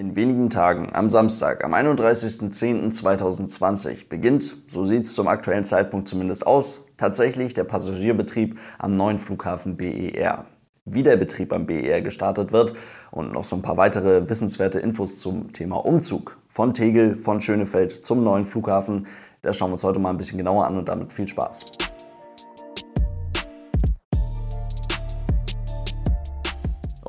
In wenigen Tagen, am Samstag, am 31.10.2020, beginnt, so sieht es zum aktuellen Zeitpunkt zumindest aus, tatsächlich der Passagierbetrieb am neuen Flughafen BER. Wie der Betrieb am BER gestartet wird und noch so ein paar weitere wissenswerte Infos zum Thema Umzug von Tegel, von Schönefeld zum neuen Flughafen, das schauen wir uns heute mal ein bisschen genauer an und damit viel Spaß.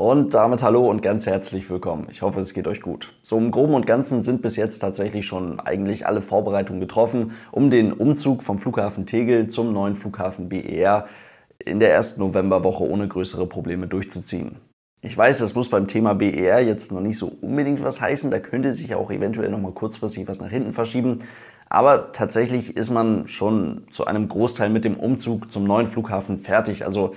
Und damit hallo und ganz herzlich willkommen. Ich hoffe, es geht euch gut. So im Groben und Ganzen sind bis jetzt tatsächlich schon eigentlich alle Vorbereitungen getroffen, um den Umzug vom Flughafen Tegel zum neuen Flughafen BER in der ersten Novemberwoche ohne größere Probleme durchzuziehen. Ich weiß, das muss beim Thema BER jetzt noch nicht so unbedingt was heißen. Da könnte sich auch eventuell noch mal kurzfristig was nach hinten verschieben. Aber tatsächlich ist man schon zu einem Großteil mit dem Umzug zum neuen Flughafen fertig. Also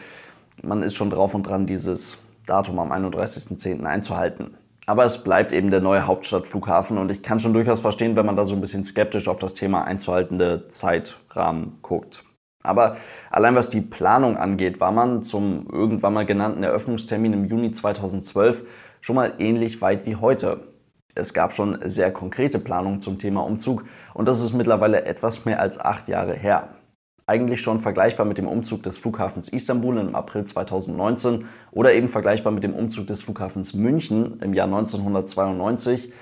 man ist schon drauf und dran, dieses Datum am 31.10. einzuhalten. Aber es bleibt eben der neue Hauptstadtflughafen und ich kann schon durchaus verstehen, wenn man da so ein bisschen skeptisch auf das Thema einzuhaltende Zeitrahmen guckt. Aber allein was die Planung angeht, war man zum irgendwann mal genannten Eröffnungstermin im Juni 2012 schon mal ähnlich weit wie heute. Es gab schon sehr konkrete Planungen zum Thema Umzug und das ist mittlerweile etwas mehr als acht Jahre her eigentlich schon vergleichbar mit dem Umzug des Flughafens Istanbul im April 2019 oder eben vergleichbar mit dem Umzug des Flughafens München im Jahr 1992.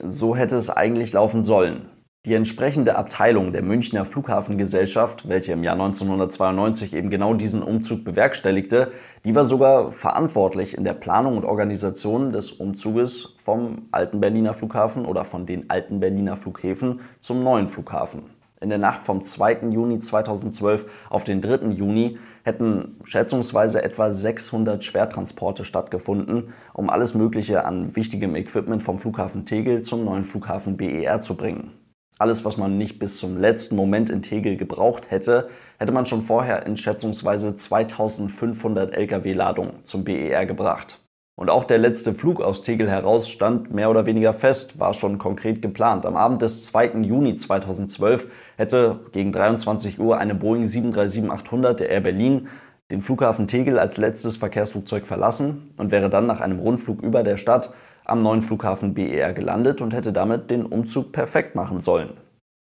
So hätte es eigentlich laufen sollen. Die entsprechende Abteilung der Münchner Flughafengesellschaft, welche im Jahr 1992 eben genau diesen Umzug bewerkstelligte, die war sogar verantwortlich in der Planung und Organisation des Umzuges vom alten Berliner Flughafen oder von den alten Berliner Flughäfen zum neuen Flughafen. In der Nacht vom 2. Juni 2012 auf den 3. Juni hätten schätzungsweise etwa 600 Schwertransporte stattgefunden, um alles Mögliche an wichtigem Equipment vom Flughafen Tegel zum neuen Flughafen BER zu bringen. Alles, was man nicht bis zum letzten Moment in Tegel gebraucht hätte, hätte man schon vorher in schätzungsweise 2500 Lkw-Ladungen zum BER gebracht. Und auch der letzte Flug aus Tegel heraus stand mehr oder weniger fest, war schon konkret geplant. Am Abend des 2. Juni 2012 hätte gegen 23 Uhr eine Boeing 737-800 der Air Berlin den Flughafen Tegel als letztes Verkehrsflugzeug verlassen und wäre dann nach einem Rundflug über der Stadt am neuen Flughafen BER gelandet und hätte damit den Umzug perfekt machen sollen.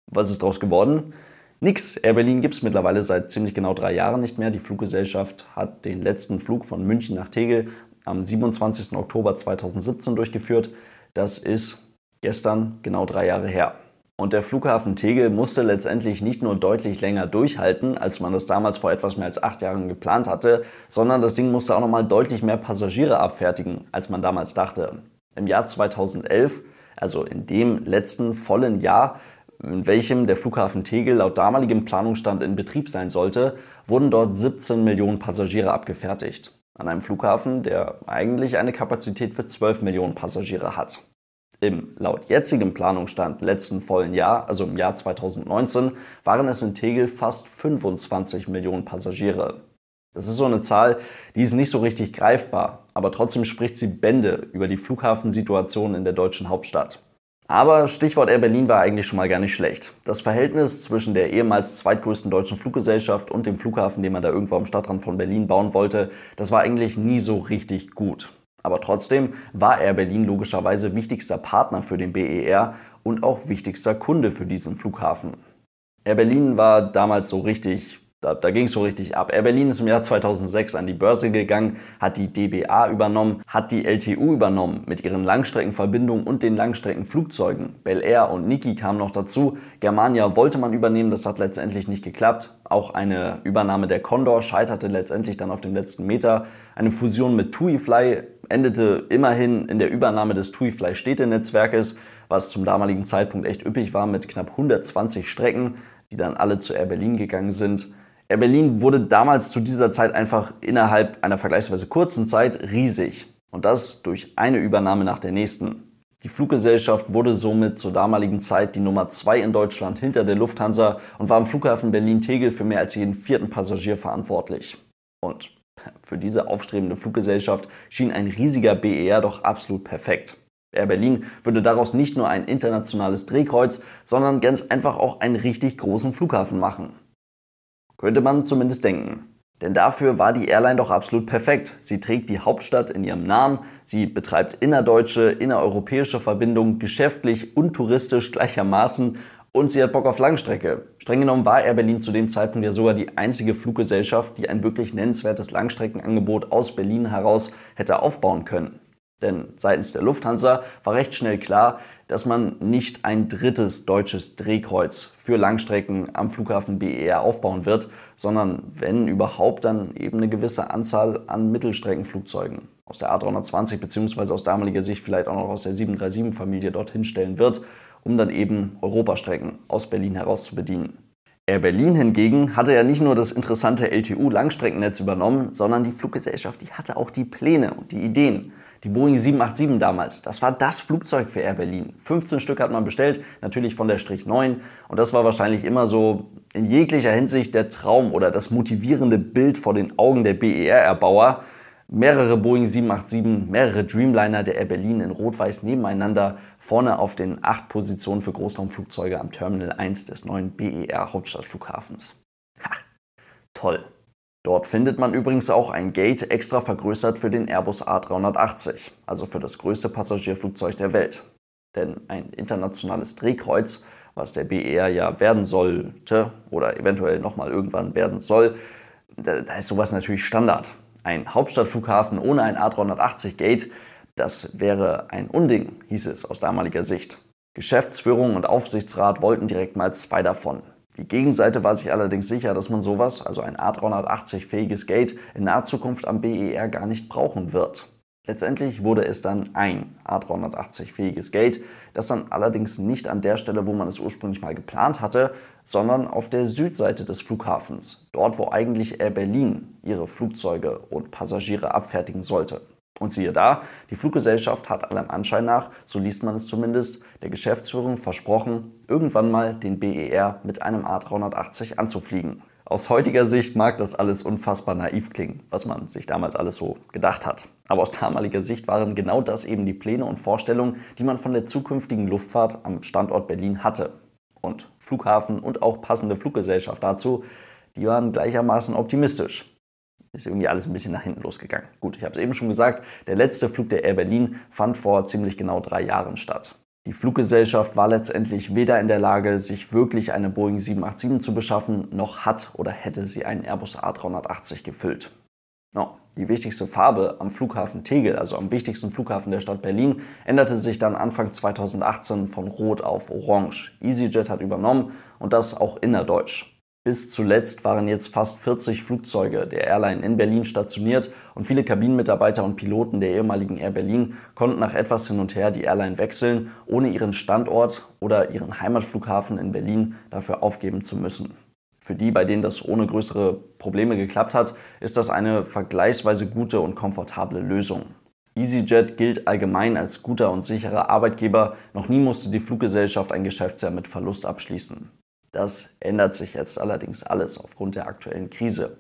Was ist daraus geworden? Nix. Air Berlin gibt es mittlerweile seit ziemlich genau drei Jahren nicht mehr. Die Fluggesellschaft hat den letzten Flug von München nach Tegel am 27. Oktober 2017 durchgeführt. Das ist gestern genau drei Jahre her. Und der Flughafen Tegel musste letztendlich nicht nur deutlich länger durchhalten, als man das damals vor etwas mehr als acht Jahren geplant hatte, sondern das Ding musste auch nochmal deutlich mehr Passagiere abfertigen, als man damals dachte. Im Jahr 2011, also in dem letzten vollen Jahr, in welchem der Flughafen Tegel laut damaligem Planungsstand in Betrieb sein sollte, wurden dort 17 Millionen Passagiere abgefertigt an einem Flughafen, der eigentlich eine Kapazität für 12 Millionen Passagiere hat. Im laut jetzigem Planungsstand letzten vollen Jahr, also im Jahr 2019, waren es in Tegel fast 25 Millionen Passagiere. Das ist so eine Zahl, die ist nicht so richtig greifbar, aber trotzdem spricht sie Bände über die Flughafensituation in der deutschen Hauptstadt. Aber Stichwort Air Berlin war eigentlich schon mal gar nicht schlecht. Das Verhältnis zwischen der ehemals zweitgrößten deutschen Fluggesellschaft und dem Flughafen, den man da irgendwo am Stadtrand von Berlin bauen wollte, das war eigentlich nie so richtig gut. Aber trotzdem war Air Berlin logischerweise wichtigster Partner für den BER und auch wichtigster Kunde für diesen Flughafen. Air Berlin war damals so richtig da, da ging es so richtig ab. Air Berlin ist im Jahr 2006 an die Börse gegangen, hat die DBA übernommen, hat die LTU übernommen mit ihren Langstreckenverbindungen und den Langstreckenflugzeugen. Bel Air und Niki kamen noch dazu. Germania wollte man übernehmen, das hat letztendlich nicht geklappt. Auch eine Übernahme der Condor scheiterte letztendlich dann auf dem letzten Meter. Eine Fusion mit TuiFly endete immerhin in der Übernahme des TuiFly Städtenetzwerkes, was zum damaligen Zeitpunkt echt üppig war mit knapp 120 Strecken, die dann alle zu Air Berlin gegangen sind. Air Berlin wurde damals zu dieser Zeit einfach innerhalb einer vergleichsweise kurzen Zeit riesig. Und das durch eine Übernahme nach der nächsten. Die Fluggesellschaft wurde somit zur damaligen Zeit die Nummer zwei in Deutschland hinter der Lufthansa und war am Flughafen Berlin-Tegel für mehr als jeden vierten Passagier verantwortlich. Und für diese aufstrebende Fluggesellschaft schien ein riesiger BER doch absolut perfekt. Air Berlin würde daraus nicht nur ein internationales Drehkreuz, sondern ganz einfach auch einen richtig großen Flughafen machen. Könnte man zumindest denken. Denn dafür war die Airline doch absolut perfekt. Sie trägt die Hauptstadt in ihrem Namen, sie betreibt innerdeutsche, innereuropäische Verbindungen, geschäftlich und touristisch gleichermaßen und sie hat Bock auf Langstrecke. Streng genommen war Air Berlin zu dem Zeitpunkt ja sogar die einzige Fluggesellschaft, die ein wirklich nennenswertes Langstreckenangebot aus Berlin heraus hätte aufbauen können. Denn seitens der Lufthansa war recht schnell klar, dass man nicht ein drittes deutsches Drehkreuz für Langstrecken am Flughafen BER aufbauen wird, sondern wenn überhaupt dann eben eine gewisse Anzahl an Mittelstreckenflugzeugen aus der A320 bzw. aus damaliger Sicht vielleicht auch noch aus der 737-Familie dorthin stellen wird, um dann eben Europastrecken aus Berlin heraus zu bedienen. Air Berlin hingegen hatte ja nicht nur das interessante LTU-Langstreckennetz übernommen, sondern die Fluggesellschaft, die hatte auch die Pläne und die Ideen. Die Boeing 787 damals, das war das Flugzeug für Air Berlin. 15 Stück hat man bestellt, natürlich von der Strich 9. Und das war wahrscheinlich immer so in jeglicher Hinsicht der Traum oder das motivierende Bild vor den Augen der BER-Erbauer. Mehrere Boeing 787, mehrere Dreamliner der Air Berlin in Rot-Weiß nebeneinander, vorne auf den acht Positionen für Großraumflugzeuge am Terminal 1 des neuen BER Hauptstadtflughafens. Ha, toll. Dort findet man übrigens auch ein Gate extra vergrößert für den Airbus A380, also für das größte Passagierflugzeug der Welt. Denn ein internationales Drehkreuz, was der BER ja werden sollte oder eventuell nochmal irgendwann werden soll, da, da ist sowas natürlich Standard. Ein Hauptstadtflughafen ohne ein A380 Gate, das wäre ein Unding, hieß es aus damaliger Sicht. Geschäftsführung und Aufsichtsrat wollten direkt mal zwei davon. Die Gegenseite war sich allerdings sicher, dass man sowas, also ein A380-fähiges Gate, in naher Zukunft am BER gar nicht brauchen wird. Letztendlich wurde es dann ein A380-fähiges Gate, das dann allerdings nicht an der Stelle, wo man es ursprünglich mal geplant hatte, sondern auf der Südseite des Flughafens, dort wo eigentlich Air Berlin ihre Flugzeuge und Passagiere abfertigen sollte. Und siehe da, die Fluggesellschaft hat allem Anschein nach, so liest man es zumindest, der Geschäftsführung versprochen, irgendwann mal den BER mit einem A380 anzufliegen. Aus heutiger Sicht mag das alles unfassbar naiv klingen, was man sich damals alles so gedacht hat. Aber aus damaliger Sicht waren genau das eben die Pläne und Vorstellungen, die man von der zukünftigen Luftfahrt am Standort Berlin hatte. Und Flughafen und auch passende Fluggesellschaft dazu, die waren gleichermaßen optimistisch ist irgendwie alles ein bisschen nach hinten losgegangen. Gut, ich habe es eben schon gesagt, der letzte Flug der Air Berlin fand vor ziemlich genau drei Jahren statt. Die Fluggesellschaft war letztendlich weder in der Lage, sich wirklich eine Boeing 787 zu beschaffen, noch hat oder hätte sie einen Airbus A380 gefüllt. No. Die wichtigste Farbe am Flughafen Tegel, also am wichtigsten Flughafen der Stadt Berlin, änderte sich dann Anfang 2018 von Rot auf Orange. EasyJet hat übernommen und das auch innerdeutsch. Bis zuletzt waren jetzt fast 40 Flugzeuge der Airline in Berlin stationiert und viele Kabinenmitarbeiter und Piloten der ehemaligen Air Berlin konnten nach etwas hin und her die Airline wechseln, ohne ihren Standort oder ihren Heimatflughafen in Berlin dafür aufgeben zu müssen. Für die, bei denen das ohne größere Probleme geklappt hat, ist das eine vergleichsweise gute und komfortable Lösung. EasyJet gilt allgemein als guter und sicherer Arbeitgeber. Noch nie musste die Fluggesellschaft ein Geschäftsjahr mit Verlust abschließen. Das ändert sich jetzt allerdings alles aufgrund der aktuellen Krise.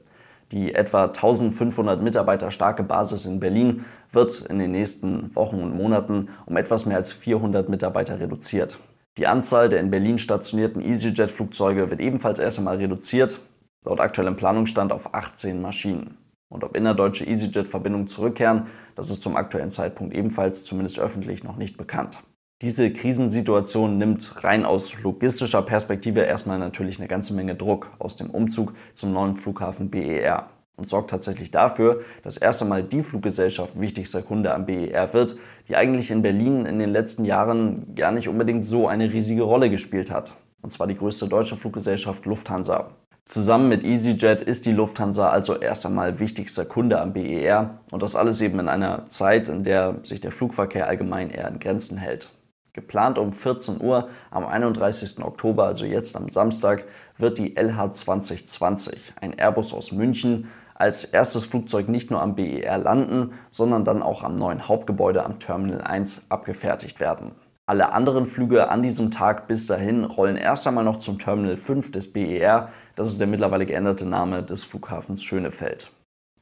Die etwa 1500 Mitarbeiter starke Basis in Berlin wird in den nächsten Wochen und Monaten um etwas mehr als 400 Mitarbeiter reduziert. Die Anzahl der in Berlin stationierten EasyJet-Flugzeuge wird ebenfalls erst einmal reduziert, laut aktuellem Planungsstand auf 18 Maschinen. Und ob innerdeutsche EasyJet-Verbindungen zurückkehren, das ist zum aktuellen Zeitpunkt ebenfalls zumindest öffentlich noch nicht bekannt. Diese Krisensituation nimmt rein aus logistischer Perspektive erstmal natürlich eine ganze Menge Druck aus dem Umzug zum neuen Flughafen BER und sorgt tatsächlich dafür, dass erst einmal die Fluggesellschaft wichtigster Kunde am BER wird, die eigentlich in Berlin in den letzten Jahren gar nicht unbedingt so eine riesige Rolle gespielt hat. Und zwar die größte deutsche Fluggesellschaft Lufthansa. Zusammen mit EasyJet ist die Lufthansa also erst einmal wichtigster Kunde am BER und das alles eben in einer Zeit, in der sich der Flugverkehr allgemein eher in Grenzen hält. Geplant um 14 Uhr am 31. Oktober, also jetzt am Samstag, wird die LH 2020, ein Airbus aus München, als erstes Flugzeug nicht nur am BER landen, sondern dann auch am neuen Hauptgebäude am Terminal 1 abgefertigt werden. Alle anderen Flüge an diesem Tag bis dahin rollen erst einmal noch zum Terminal 5 des BER, das ist der mittlerweile geänderte Name des Flughafens Schönefeld.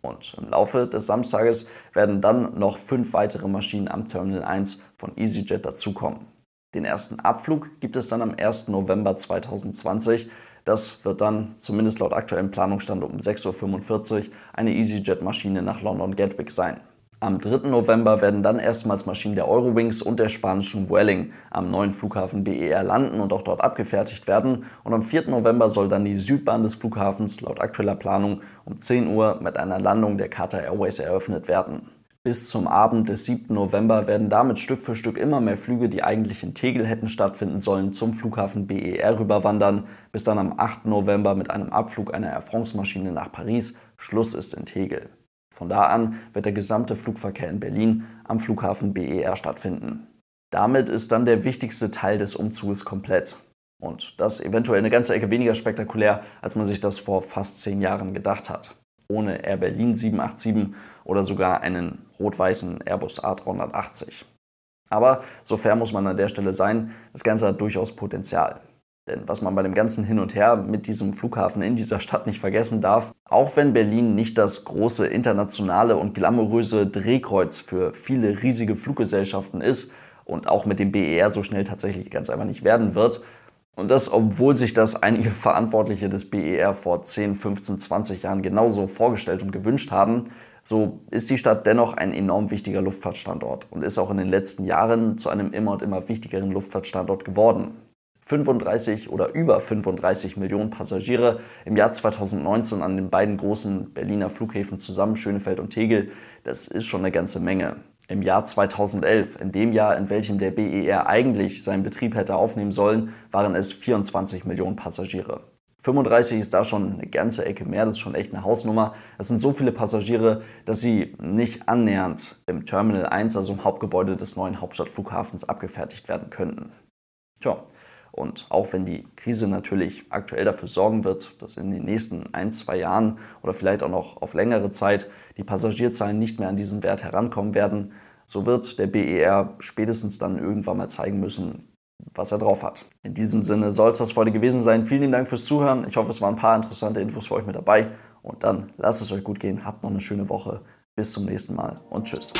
Und im Laufe des Samstages werden dann noch fünf weitere Maschinen am Terminal 1 von EasyJet dazukommen. Den ersten Abflug gibt es dann am 1. November 2020, Das wird dann, zumindest laut aktuellem Planungsstand um 6.45 Uhr, eine EasyJet-Maschine nach London Gatwick sein. Am 3. November werden dann erstmals Maschinen der Eurowings und der spanischen Vueling am neuen Flughafen BER landen und auch dort abgefertigt werden. Und am 4. November soll dann die Südbahn des Flughafens laut aktueller Planung um 10 Uhr mit einer Landung der Qatar Airways eröffnet werden. Bis zum Abend des 7. November werden damit Stück für Stück immer mehr Flüge, die eigentlich in Tegel hätten stattfinden sollen, zum Flughafen BER rüberwandern, bis dann am 8. November mit einem Abflug einer Air France-Maschine nach Paris Schluss ist in Tegel. Von da an wird der gesamte Flugverkehr in Berlin am Flughafen BER stattfinden. Damit ist dann der wichtigste Teil des Umzuges komplett. Und das eventuell eine ganze Ecke weniger spektakulär, als man sich das vor fast zehn Jahren gedacht hat. Ohne Air Berlin 787 oder sogar einen rot-weißen Airbus A380. Aber so fair muss man an der Stelle sein, das Ganze hat durchaus Potenzial. Denn was man bei dem ganzen Hin und Her mit diesem Flughafen in dieser Stadt nicht vergessen darf, auch wenn Berlin nicht das große internationale und glamouröse Drehkreuz für viele riesige Fluggesellschaften ist und auch mit dem BER so schnell tatsächlich ganz einfach nicht werden wird, und das, obwohl sich das einige Verantwortliche des BER vor 10, 15, 20 Jahren genauso vorgestellt und gewünscht haben, so ist die Stadt dennoch ein enorm wichtiger Luftfahrtstandort und ist auch in den letzten Jahren zu einem immer und immer wichtigeren Luftfahrtstandort geworden. 35 oder über 35 Millionen Passagiere im Jahr 2019 an den beiden großen Berliner Flughäfen zusammen, Schönefeld und Tegel, das ist schon eine ganze Menge. Im Jahr 2011, in dem Jahr, in welchem der BER eigentlich seinen Betrieb hätte aufnehmen sollen, waren es 24 Millionen Passagiere. 35 ist da schon eine ganze Ecke mehr, das ist schon echt eine Hausnummer. Es sind so viele Passagiere, dass sie nicht annähernd im Terminal 1, also im Hauptgebäude des neuen Hauptstadtflughafens, abgefertigt werden könnten. Tja, und auch wenn die Krise natürlich aktuell dafür sorgen wird, dass in den nächsten ein, zwei Jahren oder vielleicht auch noch auf längere Zeit die Passagierzahlen nicht mehr an diesen Wert herankommen werden, so wird der BER spätestens dann irgendwann mal zeigen müssen, was er drauf hat. In diesem Sinne soll es das heute gewesen sein. Vielen Dank fürs Zuhören. Ich hoffe, es waren ein paar interessante Infos für euch mit dabei. Und dann lasst es euch gut gehen. Habt noch eine schöne Woche. Bis zum nächsten Mal und tschüss.